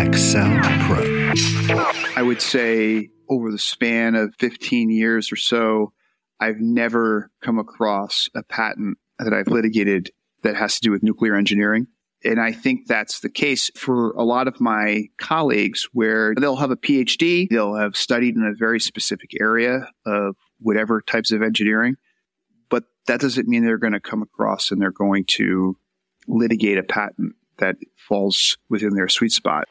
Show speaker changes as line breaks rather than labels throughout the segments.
Excel Pro.
I would say over the span of 15 years or so, I've never come across a patent that I've litigated that has to do with nuclear engineering. And I think that's the case for a lot of my colleagues where they'll have a PhD, they'll have studied in a very specific area of whatever types of engineering, but that doesn't mean they're going to come across and they're going to litigate a patent that falls within their sweet spot.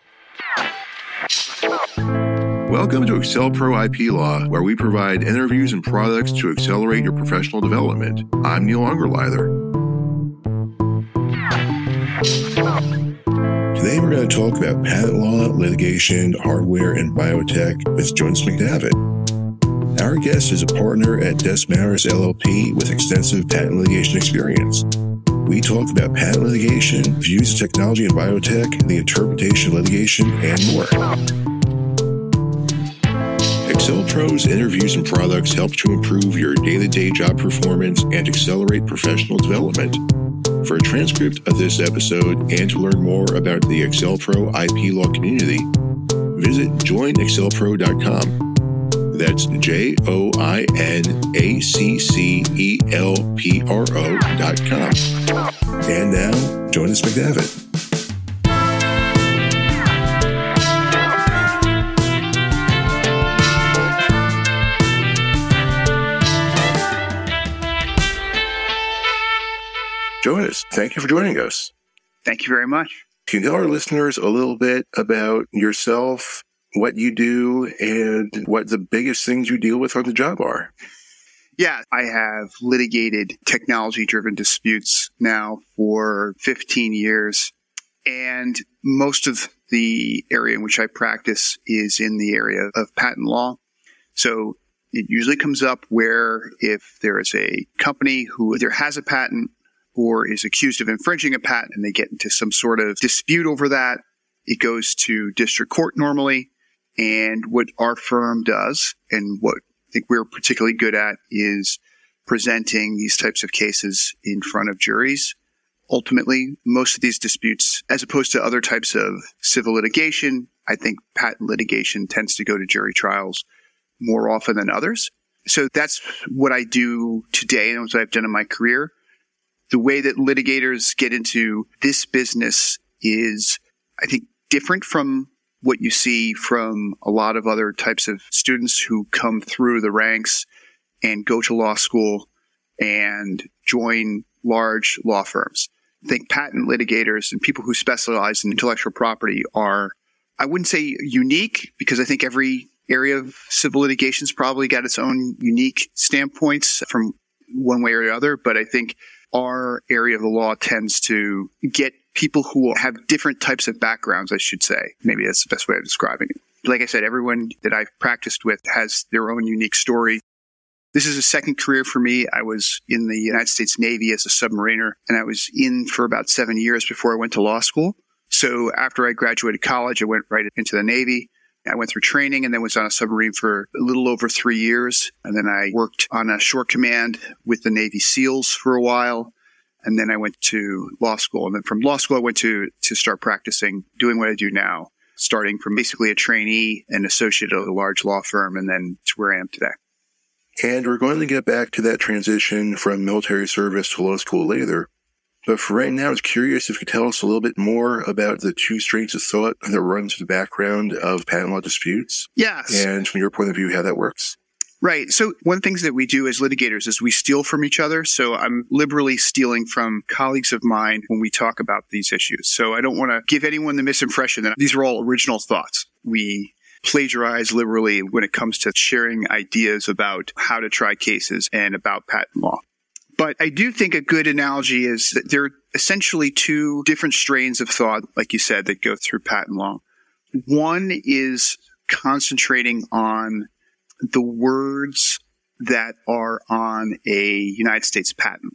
Welcome to AccelPro IP Law, where we provide interviews and products to accelerate your professional development. I'm Neil Ungerleider. Today we're going to talk about patent law, litigation, hardware, and biotech with Jonas McDavit. Our guest is a partner at Des LLP with extensive patent litigation experience. We talk about patent litigation, views of technology and biotech, the interpretation of litigation, and more. AccelPro's interviews and products help to improve your day to day job performance and accelerate professional development. For a transcript of this episode and to learn more about the AccelPro IP law community, visit joinaccelpro.com. That's J O I N A C C E L P R O dot com. And now, Jonas McDavit. Jonas, thank you for joining us.
Thank you very much.
Can you tell our listeners a little bit about yourself what you do and what the biggest things you deal with on the job are.
Yeah, I have litigated technology driven disputes now for 15 years. And most of the area in which I practice is in the area of patent law. So it usually comes up where if there is a company who either has a patent or is accused of infringing a patent and they get into some sort of dispute over that, it goes to district court normally. And what our firm does and what I think we're particularly good at is presenting these types of cases in front of juries. Ultimately, most of these disputes, as opposed to other types of civil litigation, I think patent litigation tends to go to jury trials more often than others. So that's what I do today and what I've done in my career. The way that litigators get into this business is, I think, different from what you see from a lot of other types of students who come through the ranks and go to law school and join large law firms. Think patent litigators and people who specialize in intellectual property are, I wouldn't say unique because I think every area of civil litigation's probably got its own unique standpoints from one way or the other. But I think our area of the law tends to get people who have different types of backgrounds, I should say. Maybe that's the best way of describing it. Like I said, everyone that I've practiced with has their own unique story. This is a second career for me. I was in the United States Navy as a submariner, and I was in for about seven years before I went to law school. So after I graduated college, I went right into the Navy. I went through training and then was on a submarine for a little over three years. And then I worked on a short command with the Navy SEALs for a while. And then I went to law school. And then from law school, I went to, to start practicing doing what I do now, starting from basically a trainee and associate at a large law firm and then to where I am today.
And we're going to get back to that transition from military service to law school later. But for right now, I was curious if you could tell us a little bit more about the two strains of thought that run through the background of patent law disputes.
Yes.
And from your point of view, how that works.
Right. So one of the things that we do as litigators is we steal from each other. So I'm liberally stealing from colleagues of mine when we talk about these issues. So I don't want to give anyone the misimpression that these are all original thoughts. We plagiarize liberally when it comes to sharing ideas about how to try cases and about patent law. But I do think a good analogy is that there are essentially two different strains of thought, like you said, that go through patent law. One is concentrating on the words that are on a United States patent.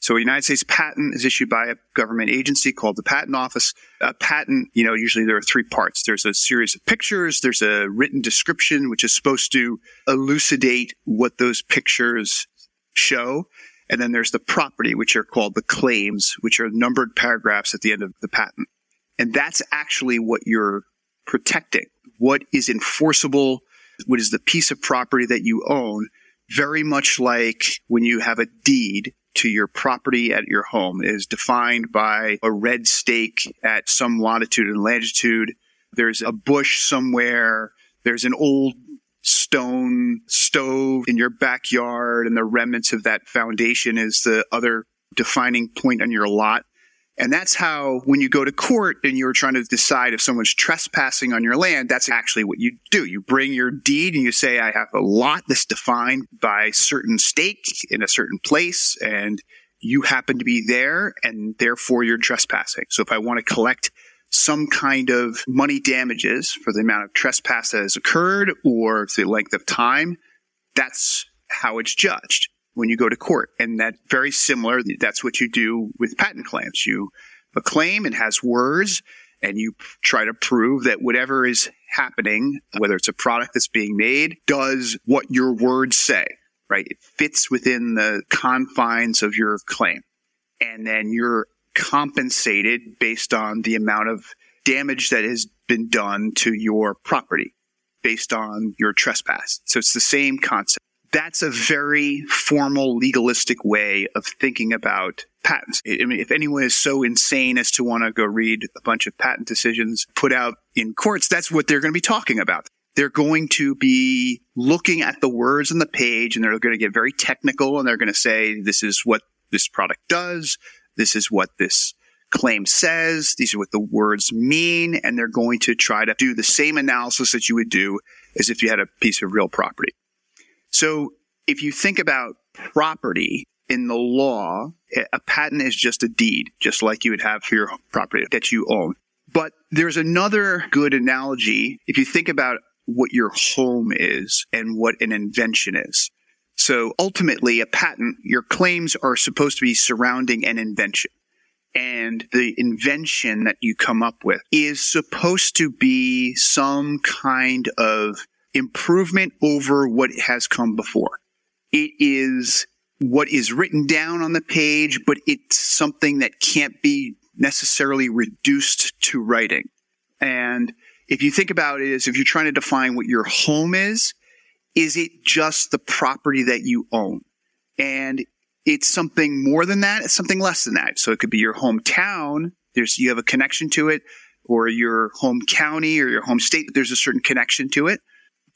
So a United States patent is issued by a government agency called the Patent Office. A patent, you know, usually there are three parts. There's a series of pictures. There's a written description, which is supposed to elucidate what those pictures show. And then there's the property, which are called the claims, which are numbered paragraphs at the end of the patent. And that's actually what you're protecting, what is enforceable, what is the piece of property that you own, very much like when you have a deed to your property at your home is defined by a red stake at some latitude and latitude. There's a bush somewhere. There's an old stone stove in your backyard and the remnants of that foundation is the other defining point on your lot. And that's how, when you go to court and you're trying to decide if someone's trespassing on your land, that's actually what you do. You bring your deed and you say, I have a lot that's defined by certain stake in a certain place, and you happen to be there, and therefore you're trespassing. So if I want to collect some kind of money damages for the amount of trespass that has occurred or the length of time, that's how it's judged when you go to court. And that very similar. That's what you do with patent claims. You a claim and has words and you try to prove that whatever is happening, whether it's a product that's being made, does what your words say, right? It fits within the confines of your claim. And then you're compensated based on the amount of damage that has been done to your property based on your trespass. So it's the same concept that's a very formal, legalistic way of thinking about patents. I mean, if anyone is so insane as to want to go read a bunch of patent decisions put out in courts, that's what they're going to be talking about. They're going to be looking at the words on the page and they're going to get very technical and they're going to say, this is what this product does. This is what this claim says. These are what the words mean. And they're going to try to do the same analysis that you would do as if you had a piece of real property. So if you think about property in the law, a patent is just a deed, just like you would have for your property that you own. But there's another good analogy if you think about what your home is and what an invention is. So ultimately, a patent, your claims are supposed to be surrounding an invention. And the invention that you come up with is supposed to be some kind of improvement over what has come before. It is what is written down on the page, but it's something that can't be necessarily reduced to writing. And if you think about it as if you're trying to define what your home is, is it just the property that you own? And it's something more than that. It's something less than that. So it could be your hometown. There's, you have a connection to it or your home county or your home state. There's a certain connection to it.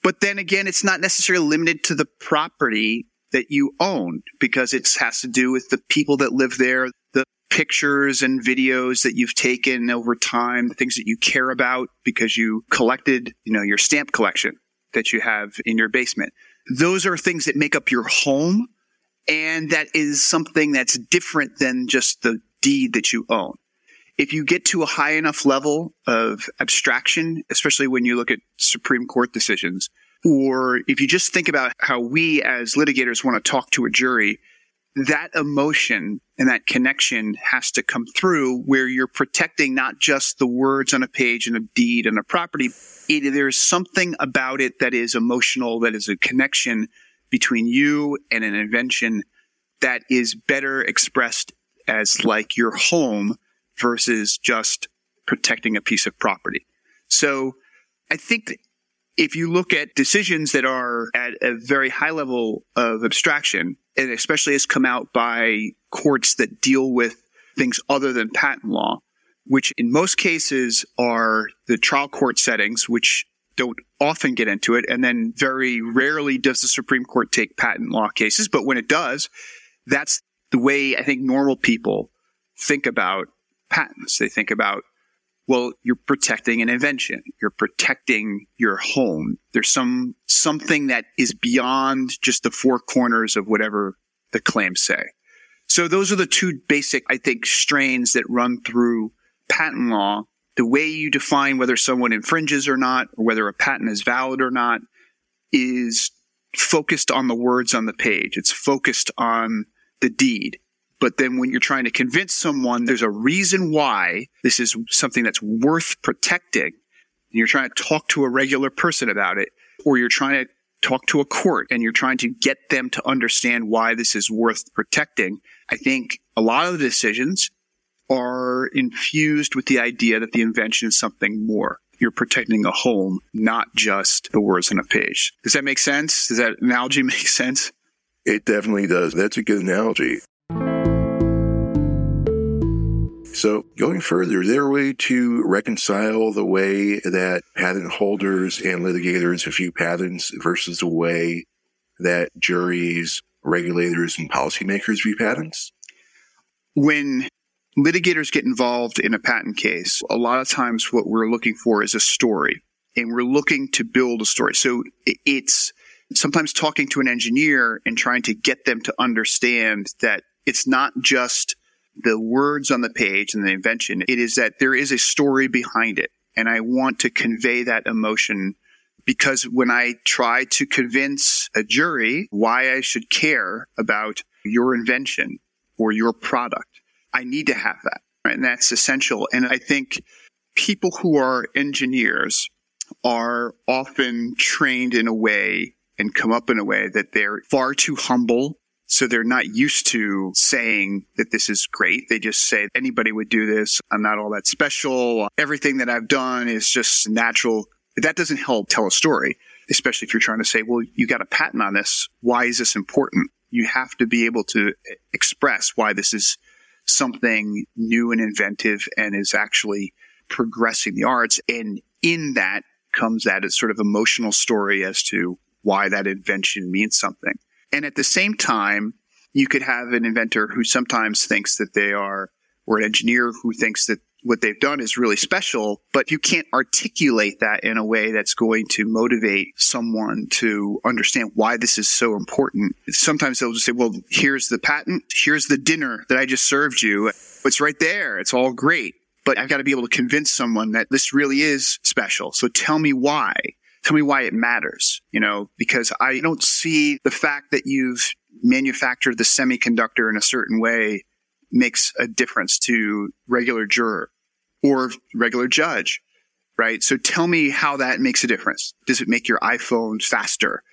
But then again, it's not necessarily limited to the property that you own because it has to do with the people that live there, the pictures and videos that you've taken over time, the things that you care about because you collected, you know, your stamp collection that you have in your basement. Those are things that make up your home. And that is something that's different than just the deed that you own if you get to a high enough level of abstraction, especially when you look at Supreme Court decisions, or if you just think about how we as litigators want to talk to a jury, that emotion and that connection has to come through where you're protecting not just the words on a page and a deed and a property. It, there's something about it that is emotional, that is a connection between you and an invention that is better expressed as like your home versus just protecting a piece of property. So I think if you look at decisions that are at a very high level of abstraction, and especially has come out by courts that deal with things other than patent law, which in most cases are the trial court settings, which don't often get into it. And then very rarely does the Supreme Court take patent law cases. But when it does, that's the way I think normal people think about patents. They think about, well, you're protecting an invention. You're protecting your home. There's some, something that is beyond just the four corners of whatever the claims say. So those are the two basic, I think, strains that run through patent law. The way you define whether someone infringes or not, or whether a patent is valid or not, is focused on the words on the page. It's focused on the deed. But then when you're trying to convince someone there's a reason why this is something that's worth protecting, and you're trying to talk to a regular person about it, or you're trying to talk to a court and you're trying to get them to understand why this is worth protecting. I think a lot of the decisions are infused with the idea that the invention is something more. you're protecting a home, not just the words on a page. Does that make sense? Does that analogy make sense?
It definitely does. That's a good analogy. So, going further, is there a way to reconcile the way that patent holders and litigators view patents versus the way that juries, regulators, and policymakers view patents?
When litigators get involved in a patent case, a lot of times what we're looking for is a story, and we're looking to build a story. So, it's sometimes talking to an engineer and trying to get them to understand that it's not just the words on the page and the invention. It is that there is a story behind it. And I want to convey that emotion because when I try to convince a jury why I should care about your invention or your product, I need to have that. Right? And that's essential. And I think people who are engineers are often trained in a way and come up in a way that they're far too humble so they're not used to saying that this is great. They just say anybody would do this. I'm not all that special. Everything that I've done is just natural. That doesn't help tell a story, especially if you're trying to say, well, you got a patent on this. Why is this important? You have to be able to express why this is something new and inventive and is actually progressing the arts. And in that comes that sort of emotional story as to why that invention means something. And at the same time, you could have an inventor who sometimes thinks that they are, or an engineer who thinks that what they've done is really special, but you can't articulate that in a way that's going to motivate someone to understand why this is so important. Sometimes they'll just say, well, here's the patent. Here's the dinner that I just served you. It's right there. It's all great. But I've got to be able to convince someone that this really is special. So tell me why. Tell me why it matters, you know, because I don't see the fact that you've manufactured the semiconductor in a certain way makes a difference to regular juror or regular judge, right? So tell me how that makes a difference. Does it make your iPhone faster?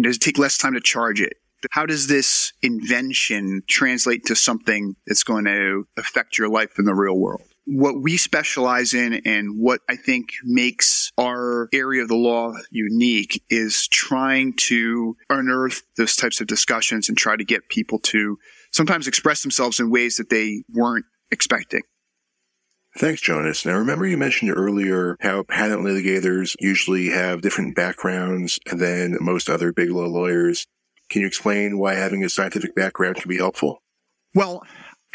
Does it take less time to charge it? How does this invention translate to something that's going to affect your life in the real world? What we specialize in and what I think makes our area of the law unique is trying to unearth those types of discussions and try to get people to sometimes express themselves in ways that they weren't expecting.
Thanks, Jonas. Now, remember you mentioned earlier how patent litigators usually have different backgrounds than most other big law lawyers. Can you explain why having a scientific background can be helpful?
Well,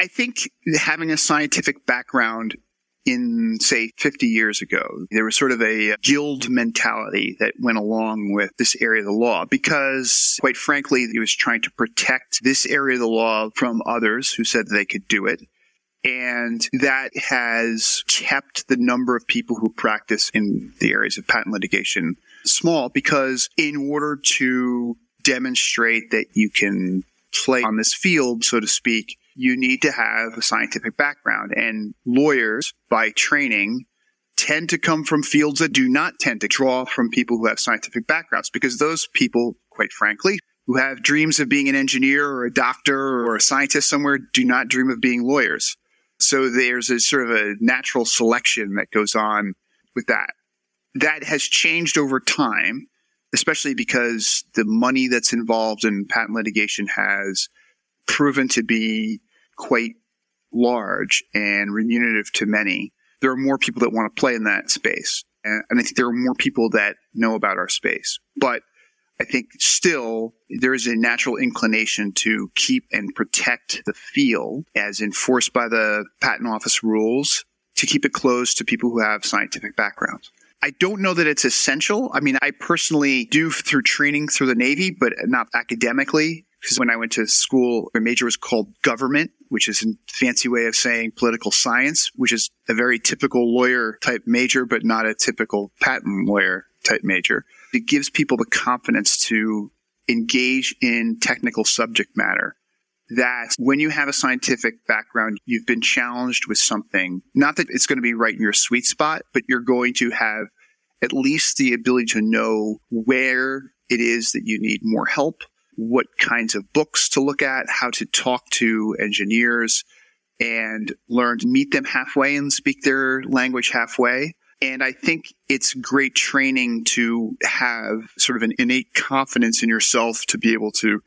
I think having a scientific background in, say, 50 years ago, there was sort of a guild mentality that went along with this area of the law because, quite frankly, it was trying to protect this area of the law from others who said they could do it. And that has kept the number of people who practice in the areas of patent litigation small because in order to demonstrate that you can play on this field, so to speak, you need to have a scientific background. And lawyers, by training, tend to come from fields that do not tend to draw from people who have scientific backgrounds because those people, quite frankly, who have dreams of being an engineer or a doctor or a scientist somewhere do not dream of being lawyers. So there's a sort of a natural selection that goes on with that. That has changed over time, especially because the money that's involved in patent litigation has proven to be quite large and remunerative to many, there are more people that want to play in that space. And, I think there are more people that know about our space. But I think still there is a natural inclination to keep and protect the field as enforced by the patent office rules to keep it closed to people who have scientific backgrounds. I don't know that it's essential. I mean, I personally do through training through the Navy, but not academically. Because when I went to school, my major was called government, which is a fancy way of saying political science, which is a very typical lawyer type major, but not a typical patent lawyer type major. It gives people the confidence to engage in technical subject matter that when you have a scientific background, you've been challenged with something, not that it's going to be right in your sweet spot, but you're going to have at least the ability to know where it is that you need more help what kinds of books to look at, how to talk to engineers and learn to meet them halfway and speak their language halfway. And I think it's great training to have sort of an innate confidence in yourself to be able to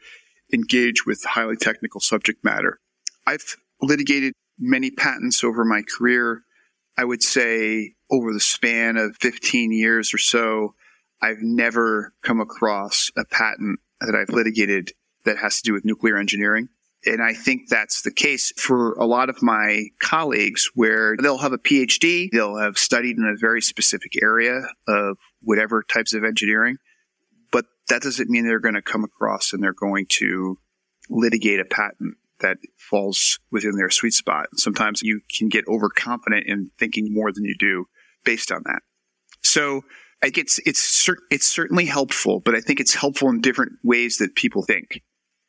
engage with highly technical subject matter. I've litigated many patents over my career. I would say over the span of 15 years or so, I've never come across a patent that I've litigated that has to do with nuclear engineering. And I think that's the case for a lot of my colleagues where they'll have a PhD, they'll have studied in a very specific area of whatever types of engineering, but that doesn't mean they're going to come across and they're going to litigate a patent that falls within their sweet spot. Sometimes you can get overconfident in thinking more than you do based on that. So It's, it's, it's certainly helpful, but I think it's helpful in different ways that people think.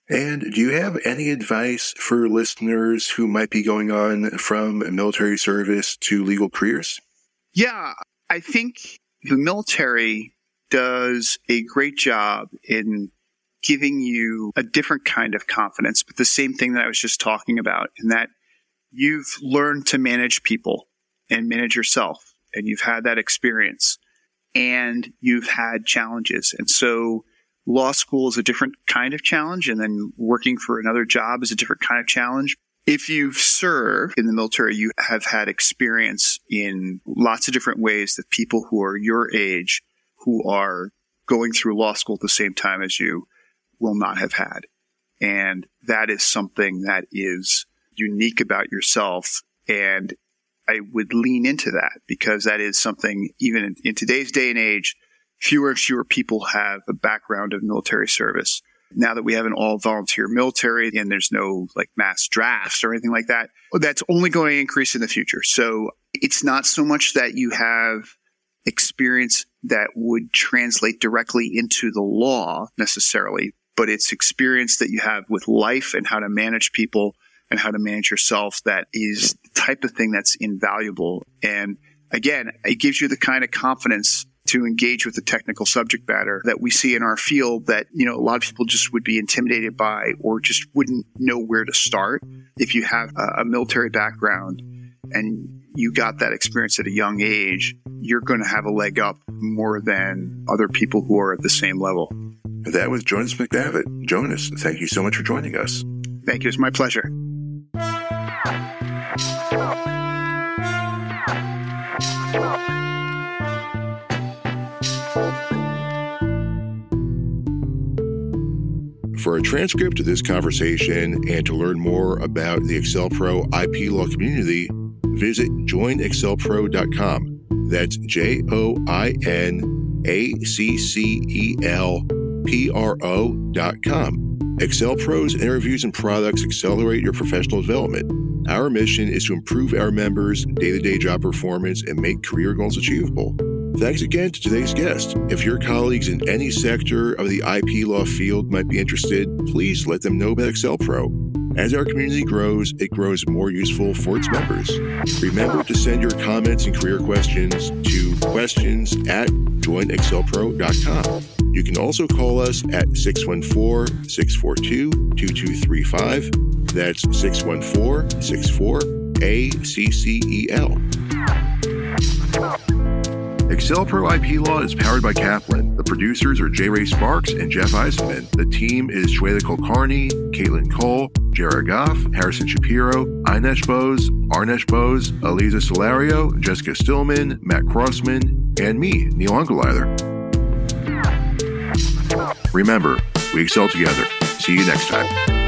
And do you have any advice for listeners who might be going on from military service to legal careers?
Yeah, I think the military does a great job in giving you a different kind of confidence, but the same thing that I was just talking about, in that you've learned to manage people and manage yourself, and you've had that experience, and you've had challenges. And so law school is a different kind of challenge, and then working for another job is a different kind of challenge. If you've served in the military, you have had experience in lots of different ways that people who are your age, who are going through law school at the same time as you, will not have had. And that is something that is unique about yourself. And I would lean into that because that is something, even in, in today's day and age, fewer and fewer people have a background of military service. Now that we have an all volunteer military and there's no like mass drafts or anything like that, that's only going to increase in the future. So it's not so much that you have experience that would translate directly into the law necessarily, but it's experience that you have with life and how to manage people and how to manage yourself that is the type of thing that's invaluable. And again, it gives you the kind of confidence to engage with the technical subject matter that we see in our field that, you know, a lot of people just would be intimidated by or just wouldn't know where to start. If you have a, military background and you got that experience at a young age, you're going to have a leg up more than other people who are at the same level.
That was Jonas McDavit. Jonas, thank you so much for joining us.
Thank you. It's my pleasure.
For a transcript of this conversation and to learn more about the AccelPro IP law community, visit joinaccelpro.com. That's J O I N A C C E L P R O.com. Pro's interviews and products accelerate your professional development. Our mission is to improve our members' day to day job performance and make career goals achievable. Thanks again to today's guest. If your colleagues in any sector of the IP law field might be interested, please let them know about AccelPro. As our community grows, it grows more useful for its members. Remember to send your comments and career questions to questions at joinaccelpro.com. You can also call us at 614 642 2235. That's 614 64 ACCEL. AccelPro IP Law is powered by Kaplan. The producers are J. Ray Sparks and Jeff Eisenman. The team is Shweta Kulkarni, Caitlin Cole, Jared Goff, Harrison Shapiro, Inesh Bose, Arnesh Bose, Aliza Solario, Jessica Stillman, Matt Crossman, and me, Neil Ungerleider. Remember, we excel together. See you next time.